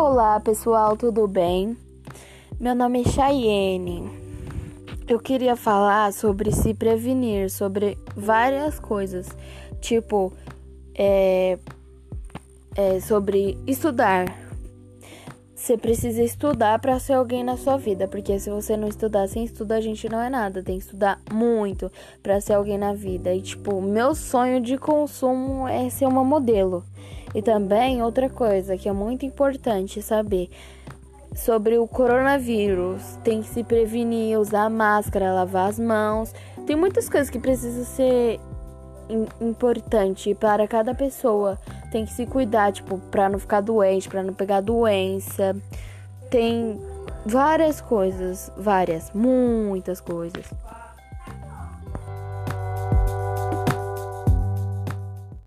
Olá pessoal, tudo bem? Meu nome é Chayenne. Eu queria falar sobre se prevenir, sobre várias coisas, tipo, é, é sobre estudar. Você precisa estudar para ser alguém na sua vida, porque se você não estudar, sem estudo a gente não é nada. Tem que estudar muito para ser alguém na vida. E tipo, meu sonho de consumo é ser uma modelo. E também outra coisa que é muito importante saber sobre o coronavírus. Tem que se prevenir, usar máscara, lavar as mãos. Tem muitas coisas que precisam ser importante para cada pessoa. Tem que se cuidar, tipo, para não ficar doente, para não pegar doença. Tem várias coisas, várias, muitas coisas.